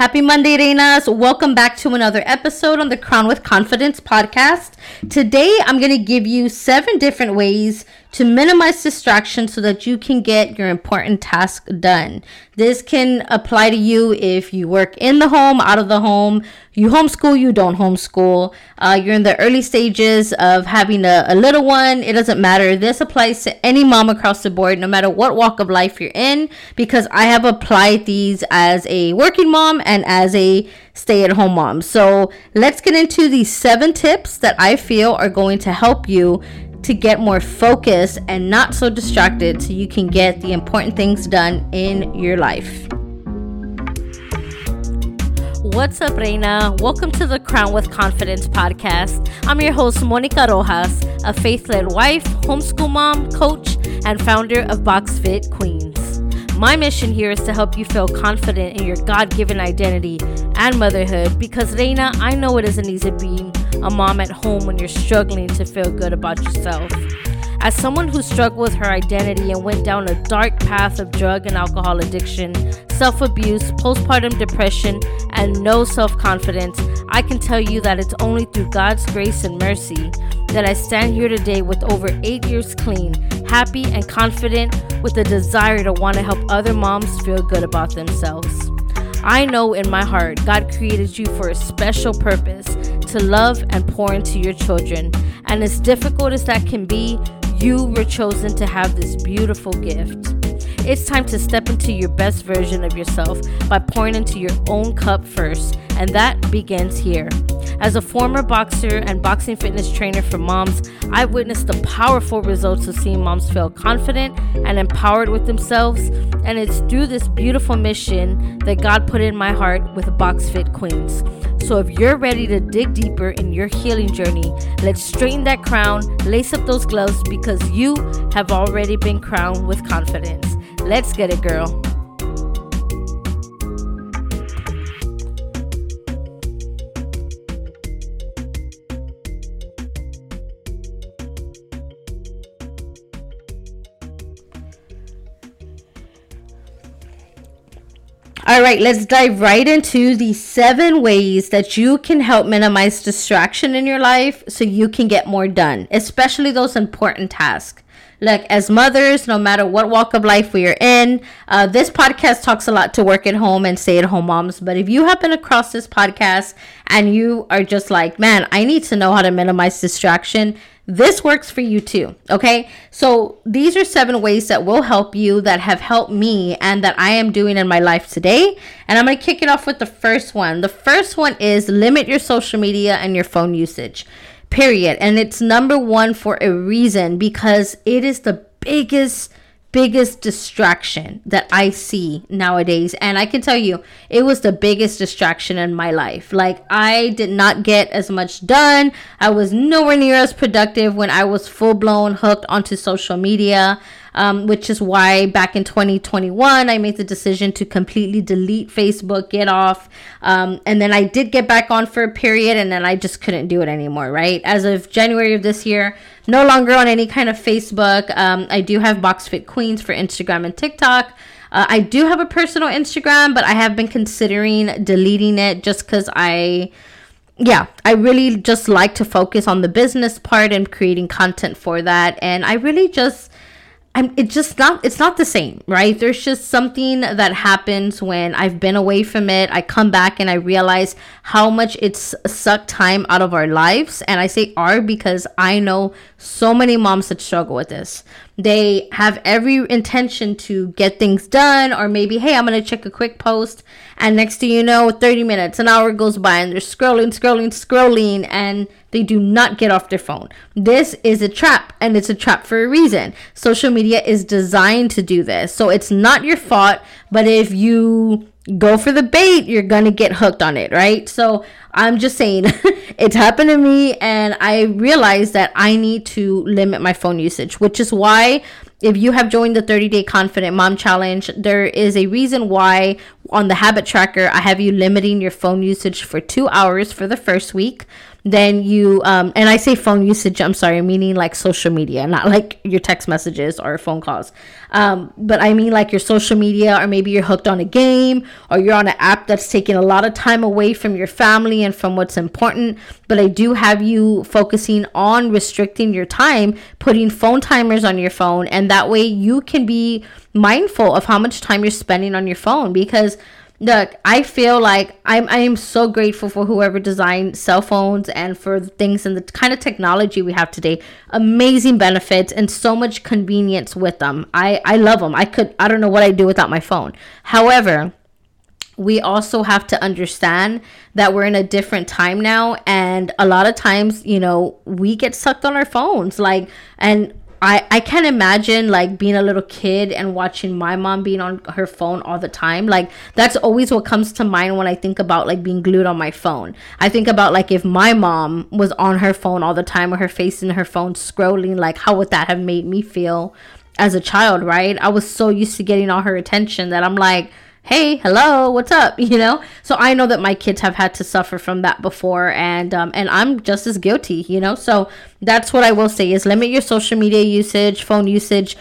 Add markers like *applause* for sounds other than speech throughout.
Happy Monday, Reinas. Welcome back to another episode on the Crown with Confidence podcast. Today, I'm going to give you seven different ways to minimize distraction so that you can get your important task done. This can apply to you if you work in the home, out of the home, you homeschool, you don't homeschool, uh, you're in the early stages of having a, a little one. It doesn't matter. This applies to any mom across the board, no matter what walk of life you're in, because I have applied these as a working mom and as a stay at home mom. So let's get into these seven tips that I feel are going to help you to get more focused and not so distracted so you can get the important things done in your life. What's up, Reina? Welcome to the Crown with Confidence podcast. I'm your host, Monica Rojas, a faith led wife, homeschool mom, coach, and founder of Box Fit Queens. My mission here is to help you feel confident in your God given identity and motherhood because, Reina, I know it isn't easy being a mom at home when you're struggling to feel good about yourself. As someone who struggled with her identity and went down a dark path of drug and alcohol addiction, self abuse, postpartum depression, and no self confidence, I can tell you that it's only through God's grace and mercy that I stand here today with over eight years clean, happy, and confident with a desire to want to help other moms feel good about themselves. I know in my heart God created you for a special purpose to love and pour into your children. And as difficult as that can be, you were chosen to have this beautiful gift. It's time to step into your best version of yourself by pouring into your own cup first, and that begins here. As a former boxer and boxing fitness trainer for moms, I've witnessed the powerful results of seeing moms feel confident and empowered with themselves, and it's through this beautiful mission that God put in my heart with Box Fit Queens. So if you're ready to dig deeper in your healing journey, let's straighten that crown, lace up those gloves because you have already been crowned with confidence. Let's get it, girl. All right, let's dive right into the seven ways that you can help minimize distraction in your life so you can get more done, especially those important tasks. Look, as mothers, no matter what walk of life we are in, uh, this podcast talks a lot to work at home and stay at home moms. But if you happen across this podcast and you are just like, man, I need to know how to minimize distraction, this works for you too. Okay. So these are seven ways that will help you that have helped me and that I am doing in my life today. And I'm going to kick it off with the first one. The first one is limit your social media and your phone usage, period. And it's number one for a reason because it is the biggest biggest distraction that I see nowadays. And I can tell you, it was the biggest distraction in my life. Like, I did not get as much done. I was nowhere near as productive when I was full blown hooked onto social media um, which is why back in 2021 I made the decision to completely delete Facebook, get off, um, and then I did get back on for a period, and then I just couldn't do it anymore. Right as of January of this year, no longer on any kind of Facebook. Um, I do have BoxFit Queens for Instagram and TikTok. Uh, I do have a personal Instagram, but I have been considering deleting it just because I yeah, I really just like to focus on the business part and creating content for that. And I really just I'm it's just not it's not the same, right? There's just something that happens when I've been away from it. I come back and I realize how much it's sucked time out of our lives. And I say our because I know so many moms that struggle with this. They have every intention to get things done, or maybe, hey, I'm gonna check a quick post, and next thing you know, 30 minutes, an hour goes by, and they're scrolling, scrolling, scrolling, and they do not get off their phone. This is a trap, and it's a trap for a reason. Social media is designed to do this. So it's not your fault, but if you go for the bait, you're gonna get hooked on it, right? So I'm just saying *laughs* it's happened to me, and I realized that I need to limit my phone usage, which is why if you have joined the 30 day confident mom challenge, there is a reason why on the habit tracker I have you limiting your phone usage for two hours for the first week. Then you um and i say phone usage i'm sorry meaning like social media not like your text messages or phone calls. Um but i mean like your social media or maybe you're hooked on a game or you're on an app that's taking a lot of time away from your family and from what's important. But i do have you focusing on restricting your time putting phone timers on your phone and that way you can be mindful of how much time you're spending on your phone. Because look i feel like i'm i am so grateful for whoever designed cell phones and for the things and the kind of technology we have today. Amazing benefits and so much convenience with them. I i love them i could i don't know what i'd do without my phone. However we also have to understand that we're in a different time now and a lot of times you know we get sucked on our phones like and I, I can't imagine like being a little kid and watching my mom being on her phone all the time. Like that's always what comes to mind when I think about like being glued on my phone. I think about like if my mom was on her phone all the time with her face in her phone scrolling, like how would that have made me feel as a child, right? I was so used to getting all her attention that I'm like, hey hello what's up? *laughs* You know? So i know that my kids have had to suffer from that before and um, and i'm just as guilty you know? So that's what i will say is limit your social media usage phone usage.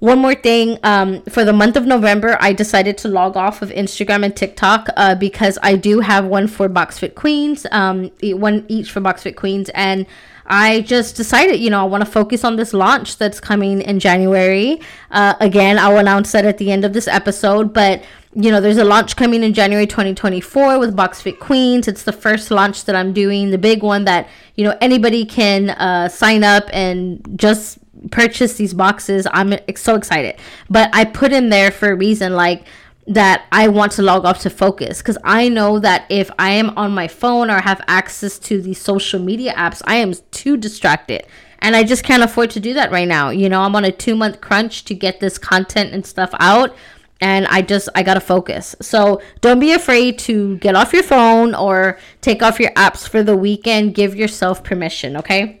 One more thing um, for the month of november i decided to log off of instagram and tiktok uh, because i do have one for box fit queens um, one each for box fit queens and I just decided, you know, I want to focus on this launch that's coming in January. Uh, again, I'll announce that at the end of this episode, but you know, there's a launch coming in January 2024 with Box Fit Queens. It's the first launch that I'm doing, the big one that, you know, anybody can uh, sign up and just purchase these boxes. I'm so excited. But I put in there for a reason like that I want to log off to focus because I know that if I am on my phone or have access to the social media apps, I am too distracted. And I just can't afford to do that right now. You know, I'm on a two month crunch to get this content and stuff out and I just I gotta focus. So don't be afraid to get off your phone or take off your apps for the weekend. Give yourself permission, okay?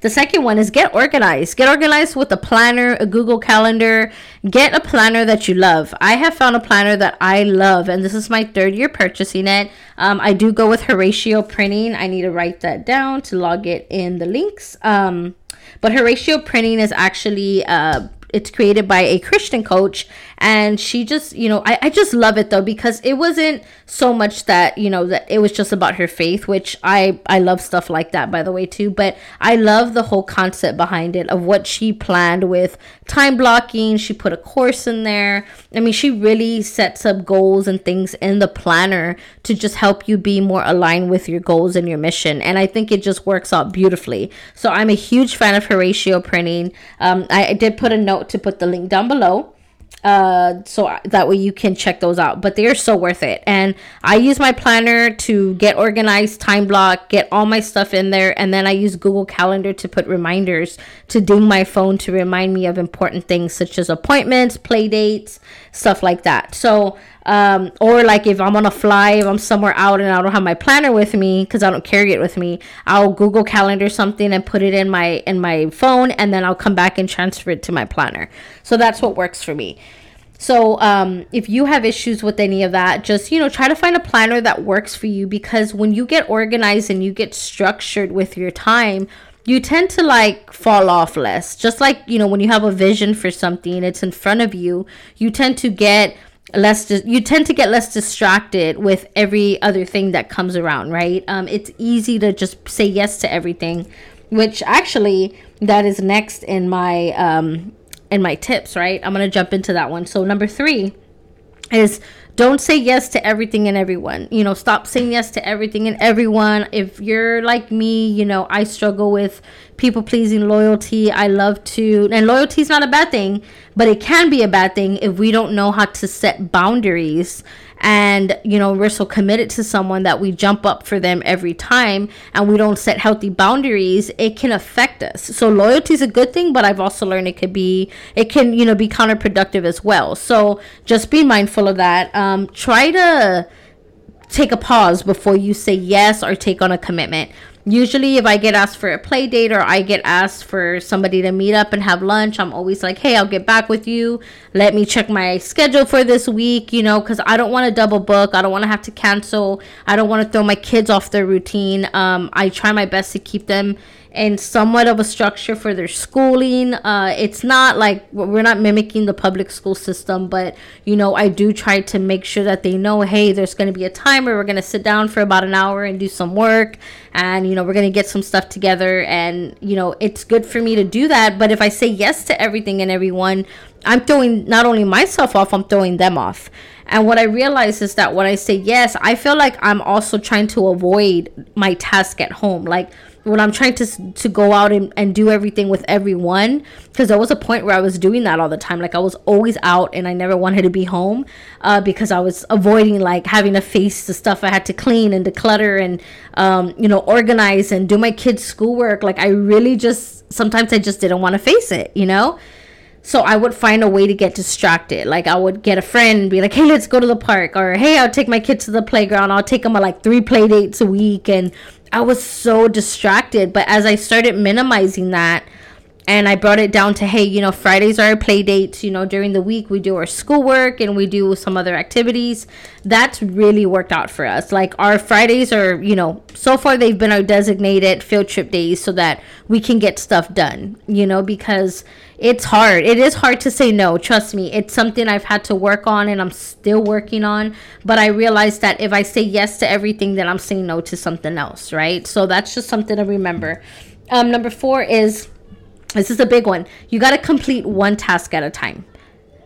The second one is get organized. Get organized with a planner, a Google Calendar. Get a planner that you love. I have found a planner that I love, and this is my third year purchasing it. Um, I do go with Horacio Printing. I need to write that down to log it in the links. Um, but Horacio Printing is actually uh, it's created by a Christian coach and she just you know I, I just love it though because it wasn't so much that you know that it was just about her faith which I I love stuff like that by the way too. But I love the whole concept behind it of what she planned with time blocking. She put a course in there. I mean she really sets up goals and things in the planner to just help you be more aligned with your goals and your mission. And I think it just works out beautifully. So I'm a huge fan of Horacio printing. Um, I, I did put a note to put the link down below uh so that way you can check those out but they're so worth it. And i use my planner to get organized time block get all my stuff in there and then i use google calendar to put reminders to ding my phone to remind me of important things such as appointments play dates stuff like that. So um, or like if I'm on a fly, if I'm somewhere out and I don't have my planner with me because I don't carry it with me, I'll Google Calendar something and put it in my in my phone, and then I'll come back and transfer it to my planner. So that's what works for me. So um, if you have issues with any of that, just you know try to find a planner that works for you because when you get organized and you get structured with your time, you tend to like fall off less. Just like you know when you have a vision for something, it's in front of you, you tend to get less dis- you tend to get less distracted with every other thing that comes around right? Um, it's easy to just say yes to everything which actually that is next in my um, in my tips right? I'm gonna jump into that one. So number three is don't say yes to everything and everyone. You know, stop saying yes to everything and everyone. If you're like me, you know, I struggle with people pleasing loyalty. I love to, and loyalty is not a bad thing, but it can be a bad thing if we don't know how to set boundaries and you know we're so committed to someone that we jump up for them every time and we don't set healthy boundaries it can affect us. So loyalty is a good thing but i've also learned it could be it can you know be counterproductive as well. So just be mindful of that. Um, try to take a pause before you say yes or take on a commitment usually if I get asked for a play date or I get asked for somebody to meet up and have lunch, I'm always like, hey, I'll get back with you. Let me check my schedule for this week, you know, because I don't want to double book. I don't want to have to cancel. I don't want to throw my kids off their routine. Um, I try my best to keep them and somewhat of a structure for their schooling. Uh, it's not like we're not mimicking the public school system, but you know, I do try to make sure that they know, hey, there's going to be a time where we're going to sit down for about an hour and do some work, and you know, we're going to get some stuff together, and you know, it's good for me to do that. But if I say yes to everything and everyone, I'm throwing not only myself off, I'm throwing them off. And what I realize is that when I say yes, I feel like I'm also trying to avoid my task at home. Like when I'm trying to to go out and, and do everything with everyone because there was a point where I was doing that all the time like I was always out and I never wanted to be home uh, because I was avoiding like having to face the stuff I had to clean and declutter and um, you know organize and do my kids schoolwork like I really just sometimes I just didn't want to face it you know so I would find a way to get distracted. Like I would get a friend and be like, "Hey, let's go to the park," or "Hey, I'll take my kids to the playground. I'll take them on like three play dates a week." And I was so distracted. But as I started minimizing that, and I brought it down to hey, you know, Fridays are our play dates. You know, during the week we do our schoolwork and we do some other activities. That's really worked out for us. Like our Fridays are, you know, so far they've been our designated field trip days so that we can get stuff done. You know, because it's hard. It is hard to say no. Trust me, it's something I've had to work on and I'm still working on. But I realize that if I say yes to everything, then I'm saying no to something else, right? So that's just something to remember. Um, number four is this is a big one. You got to complete one task at a time.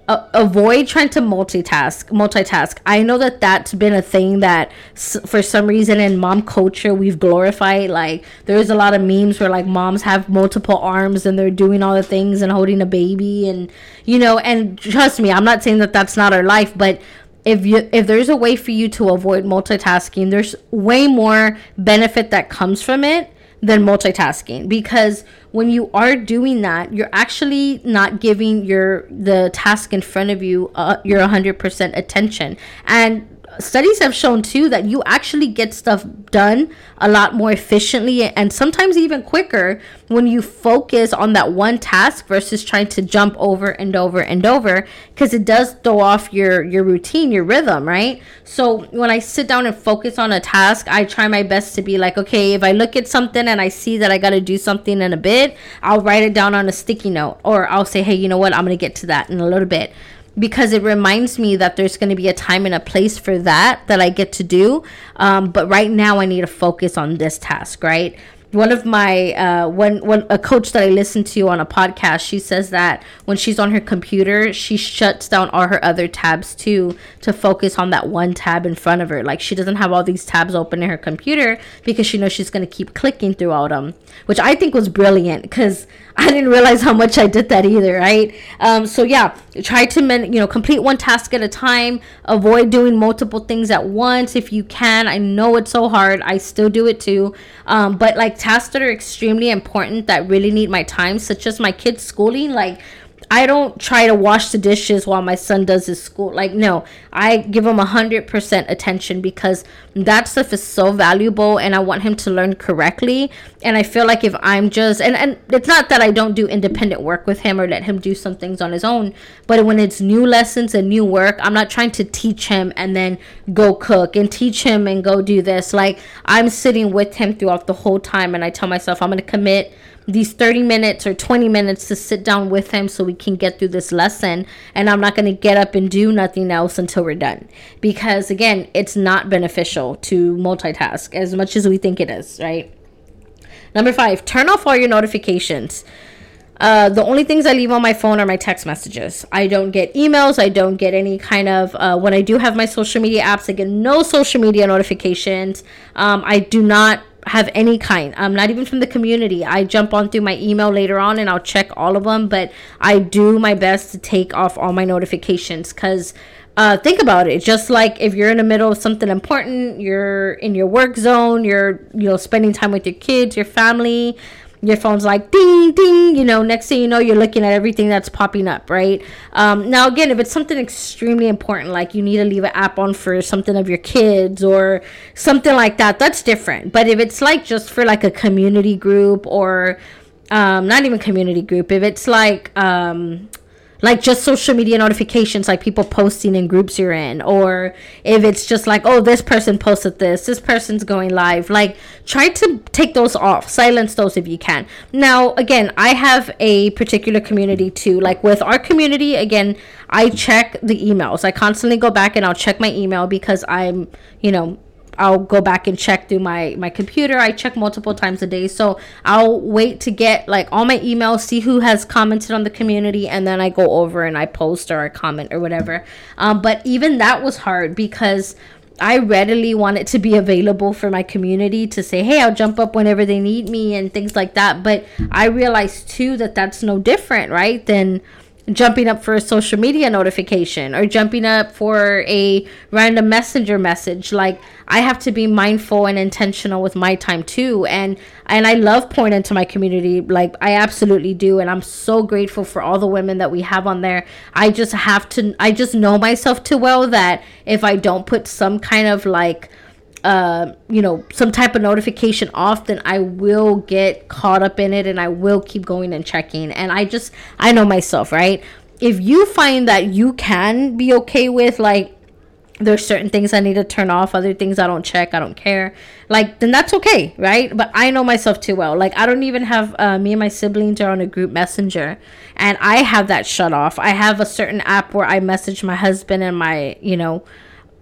Avoid trying to multitask multitask i know that that's been a thing that s- for some reason in mom culture we've glorified like there's a lot of memes where like moms have multiple arms and they're doing all the things and holding a baby and you know and trust me i'm not saying that that's not our life but if you if there's a way for you to avoid multitasking there's way more benefit that comes from it than multitasking. Because when you are doing that you're actually not giving your the task in front of you uh, your 100% attention. And studies have shown too that you actually get stuff done a lot more efficiently and sometimes even quicker when you focus on that one task versus trying to jump over and over and over because it does throw off your your routine your rhythm right? So when i sit down and focus on a task i try my best to be like okay if i look at something and i see that i got to do something in a bit i'll write it down on a sticky note or i'll say hey you know what? I'm gonna get to that in a little bit because it reminds me that there's going to be a time and a place for that that I get to do. Um, but right now, I need to focus on this task, right? one of my uh, when when a coach that I listen to on a podcast, she says that when she's on her computer, she shuts down all her other tabs too to focus on that one tab in front of her. Like she doesn't have all these tabs open in her computer because she knows she's gonna keep clicking throughout them, which I think was brilliant because I didn't realize how much I did that either, right? Um, so yeah, try to men, you know complete one task at a time. Avoid doing multiple things at once if you can. I know it's so hard. I still do it too, um, but like tasks that are extremely important that really need my time, such as my kids' schooling, like I don't try to wash the dishes while my son does his school. Like, no, I give him a hundred percent attention because that stuff is so valuable and I want him to learn correctly. And I feel like if I'm just and, and it's not that I don't do independent work with him or let him do some things on his own, but when it's new lessons and new work, I'm not trying to teach him and then go cook and teach him and go do this. Like I'm sitting with him throughout the whole time and I tell myself I'm gonna commit these 30 minutes or 20 minutes to sit down with him so we can get through this lesson and I'm not going to get up and do nothing else until we're done because again it's not beneficial to multitask as much as we think it is right number 5 turn off all your notifications uh, the only things I leave on my phone are my text messages. I don't get emails. I don't get any kind of, uh, when I do have my social media apps, I get no social media notifications. Um, I do not have any kind. I'm not even from the community. I jump on through my email later on and I'll check all of them, but I do my best to take off all my notifications because uh, think about it. Just like if you're in the middle of something important, you're in your work zone, you're you know spending time with your kids, your family. Your phone's like ding ding you know next thing you know you're looking at everything that's popping up right? Um, now again if it's something extremely important like you need to leave an app on for something of your kids or something like that that's different. But if it's like just for like a community group or um, not even community group if it's like um, like just social media notifications like people posting in groups you're in or if it's just like oh this person posted this this person's going live. Like try to take those off. Silence those if you can. Now again i have a particular community too. Like with our community again i check the emails. I constantly go back and i'll check my email because i'm you know I'll go back and check through my my computer. I check multiple times a day, so I'll wait to get like all my emails, see who has commented on the community, and then I go over and I post or I comment or whatever. Um, but even that was hard because I readily want it to be available for my community to say, hey, I'll jump up whenever they need me and things like that. But I realize too that that's no different, right? Than jumping up for a social media notification or jumping up for a random messenger message. Like i have to be mindful and intentional with my time too. And and i love pouring into my community. Like i absolutely do. And i'm so grateful for all the women that we have on there. I just have to i just know myself too well that if i don't put some kind of like uh, you know, some type of notification off, then I will get caught up in it and I will keep going and checking. And I just, I know myself, right? If you find that you can be okay with, like, there's certain things I need to turn off, other things I don't check, I don't care. Like, then that's okay, right? But I know myself too well. Like, I don't even have, uh, me and my siblings are on a group messenger, and I have that shut off. I have a certain app where I message my husband and my, you know,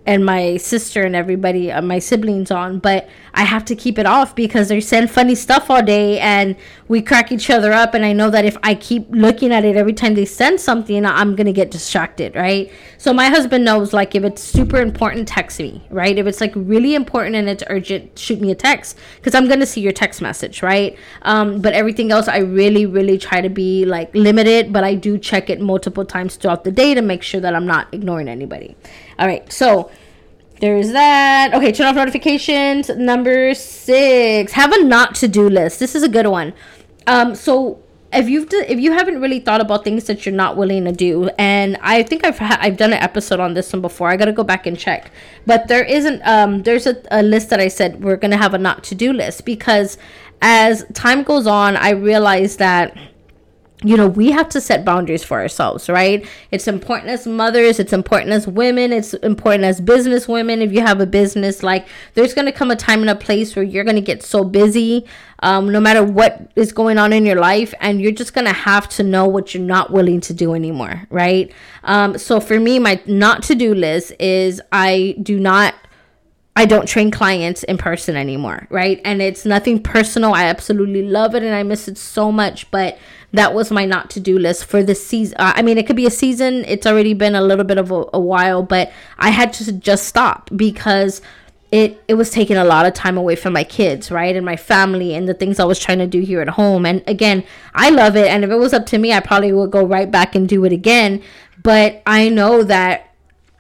and my sister and everybody, uh, my siblings on, but I have to keep it off because they send funny stuff all day and we crack each other up. And I know that if I keep looking at it every time they send something, I'm going to get distracted, right? So my husband knows like if it's super important, text me, right? If it's like really important and it's urgent, shoot me a text because I'm going to see your text message, right? Um, but everything else, I really, really try to be like limited, but I do check it multiple times throughout the day to make sure that I'm not ignoring anybody. All right, so there's that. Okay, turn off notifications. Number six, have a not to do list. This is a good one. Um, so if you've if you haven't really thought about things that you're not willing to do, and I think I've ha- I've done an episode on this one before. I gotta go back and check. But there isn't um there's a, a list that I said we're gonna have a not to do list because as time goes on, I realize that you know, we have to set boundaries for ourselves, right? It's important as mothers, it's important as women, it's important as business women. If you have a business, like there's going to come a time and a place where you're going to get so busy, um, no matter what is going on in your life, and you're just going to have to know what you're not willing to do anymore, right? Um, so for me, my not to do list is I do not I don't train clients in person anymore, right? And it's nothing personal. I absolutely love it and I miss it so much, but that was my not to do list for the season. Uh, I mean, it could be a season. It's already been a little bit of a, a while, but I had to just stop because it it was taking a lot of time away from my kids, right? And my family and the things I was trying to do here at home. And again, I love it and if it was up to me, I probably would go right back and do it again, but I know that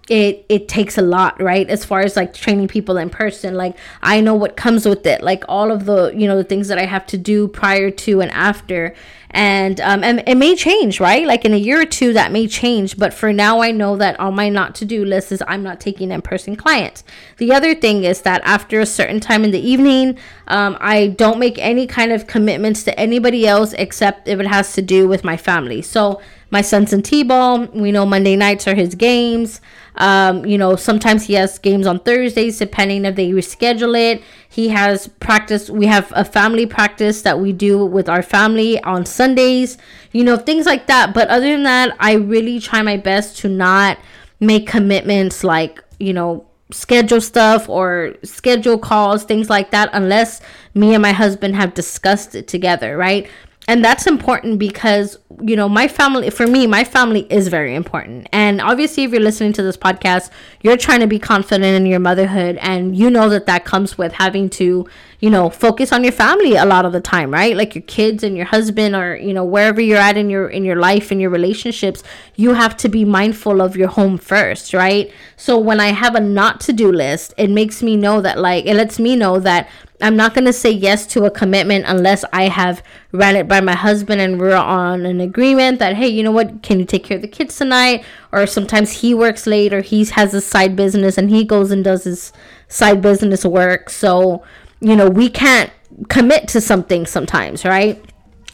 it it takes a lot right? As far as like training people in person like i know what comes with it like all of the you know the things that i have to do prior to and after. And um and it may change right? Like in a year or two that may change. But for now i know that on my not to do list is i'm not taking in-person clients. The other thing is that after a certain time in the evening um, i don't make any kind of commitments to anybody else except if it has to do with my family. So my son's in t-ball we know monday nights are his games um, you know, sometimes he has games on Thursdays, depending if they reschedule it. He has practice. We have a family practice that we do with our family on Sundays, you know, things like that. But other than that, I really try my best to not make commitments like, you know, schedule stuff or schedule calls, things like that, unless me and my husband have discussed it together, right? And that's important because you know my family for me my family is very important. And obviously if you're listening to this podcast you're trying to be confident in your motherhood and you know that that comes with having to you know focus on your family a lot of the time right? Like your kids and your husband or you know wherever you're at in your in your life and your relationships you have to be mindful of your home first right? So when i have a not to do list it makes me know that like it lets me know that I'm not going to say yes to a commitment unless I have ran it by my husband and we're on an agreement that, hey, you know what, can you take care of the kids tonight? Or sometimes he works late or he has a side business and he goes and does his side business work. So, you know, we can't commit to something sometimes, right?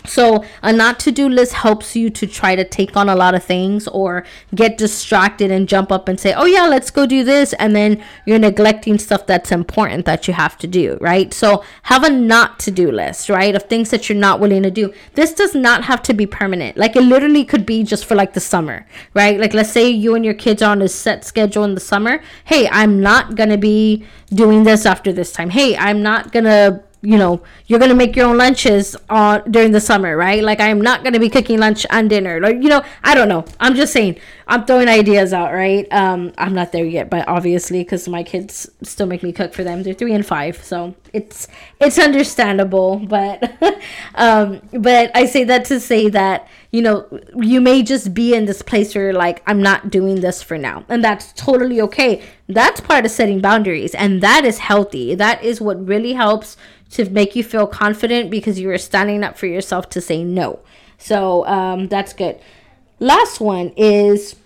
So, a not to do list helps you to try to take on a lot of things or get distracted and jump up and say, Oh, yeah, let's go do this. And then you're neglecting stuff that's important that you have to do, right? So, have a not to do list, right? Of things that you're not willing to do. This does not have to be permanent. Like, it literally could be just for like the summer, right? Like, let's say you and your kids are on a set schedule in the summer. Hey, I'm not going to be doing this after this time. Hey, I'm not going to you know you're gonna make your own lunches on during the summer right? Like i'm not gonna be cooking lunch and dinner. Like you know i don't know. I'm just saying i'm throwing ideas out right? Um i'm not there yet but obviously because my kids still make me cook for them. They're three and five so it's it's understandable but *laughs* um but i say that to say that you know you may just be in this place where like i'm not doing this for now. And that's totally okay. That's part of setting boundaries and that is healthy. That is what really helps to make you feel confident because you are standing up for yourself to say no. So um, that's good. Last one is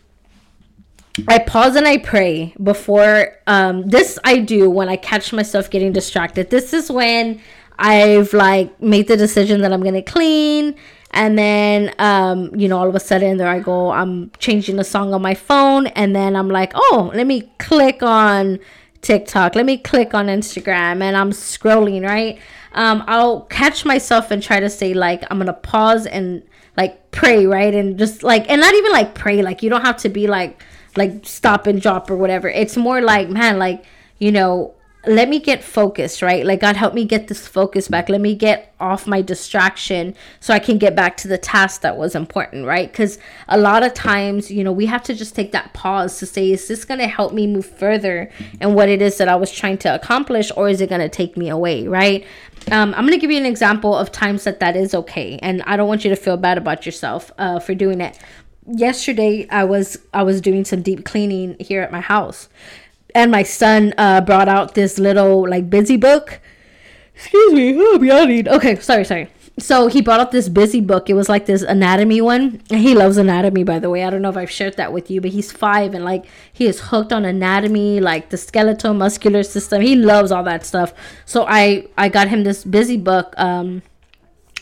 I pause and I pray before. Um, this I do when I catch myself getting distracted. This is when I've like made the decision that I'm gonna clean, and then um, you know all of a sudden there I go. I'm changing a song on my phone, and then I'm like, oh, let me click on TikTok. Let me click on Instagram and I'm scrolling, right? Um, I'll catch myself and try to say, like, I'm gonna pause and like pray, right? And just like, and not even like pray, like, you don't have to be like, like stop and drop or whatever. It's more like, man, like, you know, let me get focused, right? Like, God, help me get this focus back. Let me get off my distraction so I can get back to the task that was important, right? Because a lot of times, you know, we have to just take that pause to say, is this going to help me move further in what it is that I was trying to accomplish, or is it going to take me away, right? Um, I'm going to give you an example of times that that is okay. And I don't want you to feel bad about yourself uh, for doing it. Yesterday, I was I was doing some deep cleaning here at my house and my son uh, brought out this little like busy book. Excuse me, oh, I'm. Okay, sorry, sorry. So he brought out this busy book. It was like this anatomy one. He loves anatomy, by the way. I don't know if I've shared that with you, but he's five and like he is hooked on anatomy, like the skeletal muscular system. He loves all that stuff. So I I got him this busy book. Um,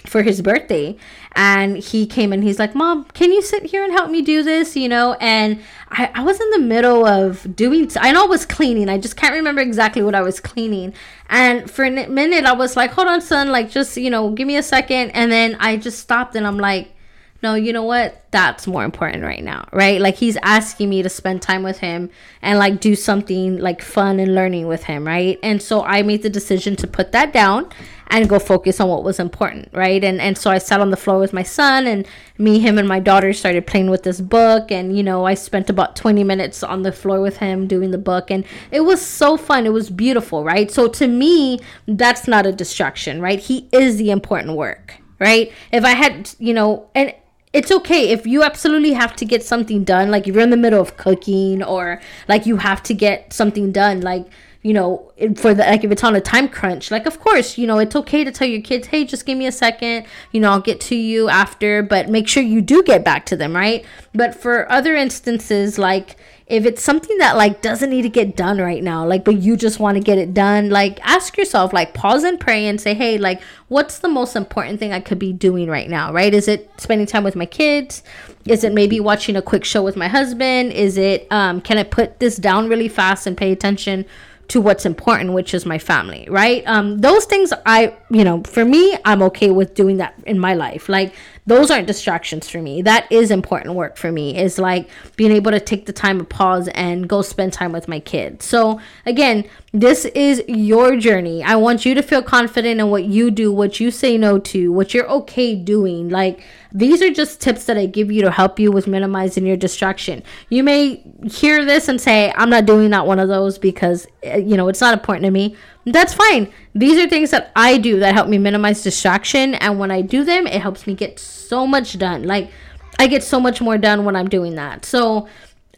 for his birthday. And he came and he's like mom can you sit here and help me do this? You know and i, I was in the middle of doing i know i was cleaning. I just can't remember exactly what i was cleaning. And for a minute i was like hold on son. Like just you know give me a second. And then i just stopped and i'm like no, you know what? That's more important right now, right? Like he's asking me to spend time with him and like do something like fun and learning with him, right? And so I made the decision to put that down and go focus on what was important, right? And and so I sat on the floor with my son and me, him and my daughter started playing with this book and you know, I spent about 20 minutes on the floor with him doing the book and it was so fun. It was beautiful, right? So to me, that's not a distraction, right? He is the important work, right? If I had, you know, and it's okay if you absolutely have to get something done like if you're in the middle of cooking or like you have to get something done like you know for the like if it's on a time crunch like of course you know it's okay to tell your kids hey just give me a second you know i'll get to you after but make sure you do get back to them right? But for other instances like if it's something that like doesn't need to get done right now like but you just want to get it done like ask yourself like pause and pray and say hey like what's the most important thing i could be doing right now? Right? Is it spending time with my kids? Is it maybe watching a quick show with my husband? Is it um can i put this down really fast and pay attention to what's important, which is my family, right? Um, those things I, you know, for me, I'm okay with doing that in my life. Like those aren't distractions for me. That is important work for me. Is like being able to take the time to pause and go spend time with my kids. So again, this is your journey. I want you to feel confident in what you do, what you say no to, what you're okay doing. Like these are just tips that I give you to help you with minimizing your distraction. You may hear this and say, I'm not doing that one of those because, eh, you know, it's not important to me. That's fine. These are things that I do that help me minimize distraction. And when I do them, it helps me get so much done. Like, I get so much more done when I'm doing that. So,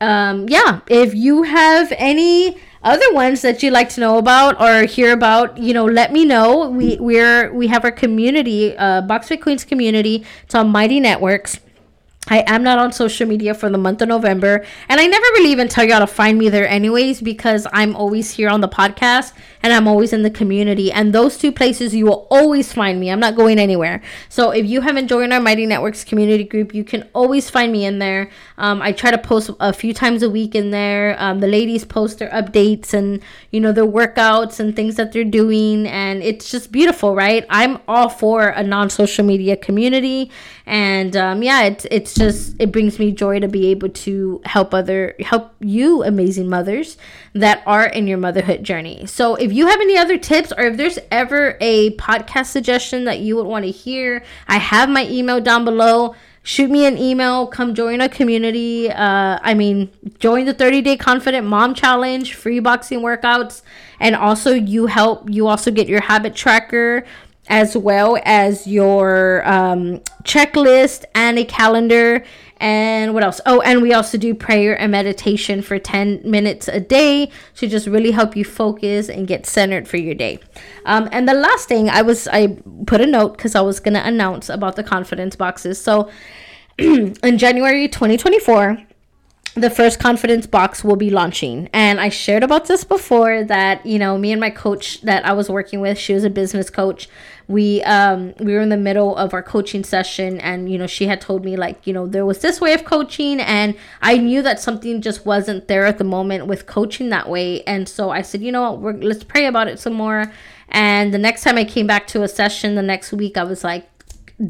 um, yeah, if you have any other ones that you'd like to know about or hear about, you know, let me know. We we're we have our community, uh, BoxFit Queens community. It's on Mighty Networks I am not on social media for the month of November, and I never really even tell y'all to find me there, anyways, because I'm always here on the podcast and I'm always in the community. And those two places, you will always find me. I'm not going anywhere. So if you haven't joined our Mighty Networks community group, you can always find me in there. Um, I try to post a few times a week in there. Um, the ladies post their updates and you know their workouts and things that they're doing, and it's just beautiful, right? I'm all for a non-social media community, and um, yeah, it's it's just it brings me joy to be able to help other help you amazing mothers that are in your motherhood journey. So if you have any other tips or if there's ever a podcast suggestion that you would want to hear, I have my email down below. Shoot me an email. Come join our community. Uh, I mean, join the 30 day confident mom challenge, free boxing workouts, and also you help. You also get your habit tracker as well as your um, checklist and a calendar and what else? Oh, and we also do prayer and meditation for 10 minutes a day to just really help you focus and get centered for your day. Um, and the last thing I was, I put a note because I was going to announce about the confidence boxes. So *clears throat* in January 2024, the first confidence box will be launching. And I shared about this before that, you know, me and my coach that I was working with, she was a business coach. We um we were in the middle of our coaching session and you know, she had told me like, you know, there was this way of coaching and I knew that something just wasn't there at the moment with coaching that way. And so I said, you know what, we're, let's pray about it some more. And the next time I came back to a session the next week, I was like,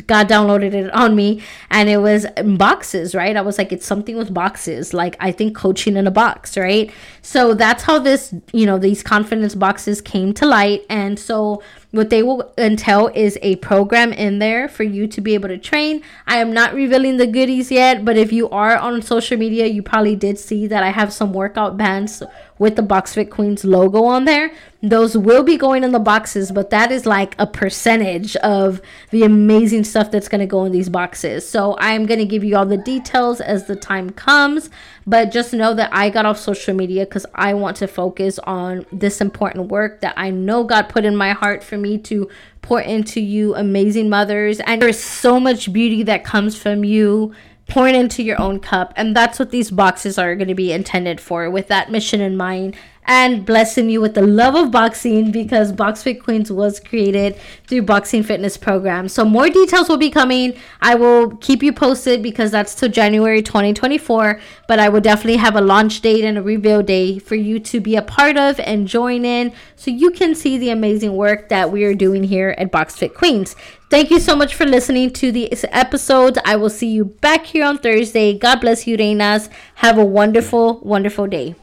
God downloaded it on me and it was boxes, right? I was like, it's something with boxes. Like, I think coaching in a box, right? So that's how this, you know, these confidence boxes came to light. And so what they will entail is a program in there for you to be able to train. I am not revealing the goodies yet, but if you are on social media, you probably did see that I have some workout bands with the BoxFit Queens logo on there. Those will be going in the boxes, but that is like a percentage of the amazing stuff that's going to go in these boxes. So I'm going to give you all the details as the time comes, but just know that I got off social media because I want to focus on this important work that I know God put in my heart for me to pour into you, amazing mothers. And there's so much beauty that comes from you pouring into your own cup. And that's what these boxes are going to be intended for with that mission in mind and blessing you with the love of boxing because BoxFit Queens was created through Boxing Fitness Program. So more details will be coming. I will keep you posted because that's till January 2024, but I will definitely have a launch date and a reveal day for you to be a part of and join in so you can see the amazing work that we are doing here at BoxFit Queens. Thank you so much for listening to this episode. I will see you back here on Thursday. God bless you, Reinas. Have a wonderful, wonderful day.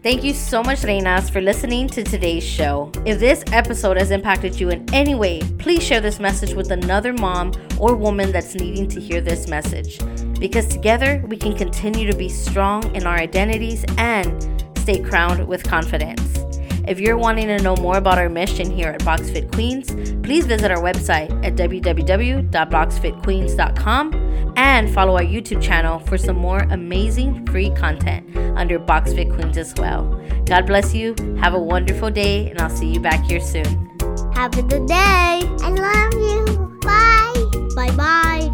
Thank you so much, Reinas, for listening to today's show. If this episode has impacted you in any way, please share this message with another mom or woman that's needing to hear this message. Because together we can continue to be strong in our identities and stay crowned with confidence. If you're wanting to know more about our mission here at BoxFit Queens, please visit our website at www.boxfitqueens.com and follow our YouTube channel for some more amazing free content under BoxFit Queens as well. God bless you. Have a wonderful day, and I'll see you back here soon. Have a good day. I love you. Bye. Bye bye.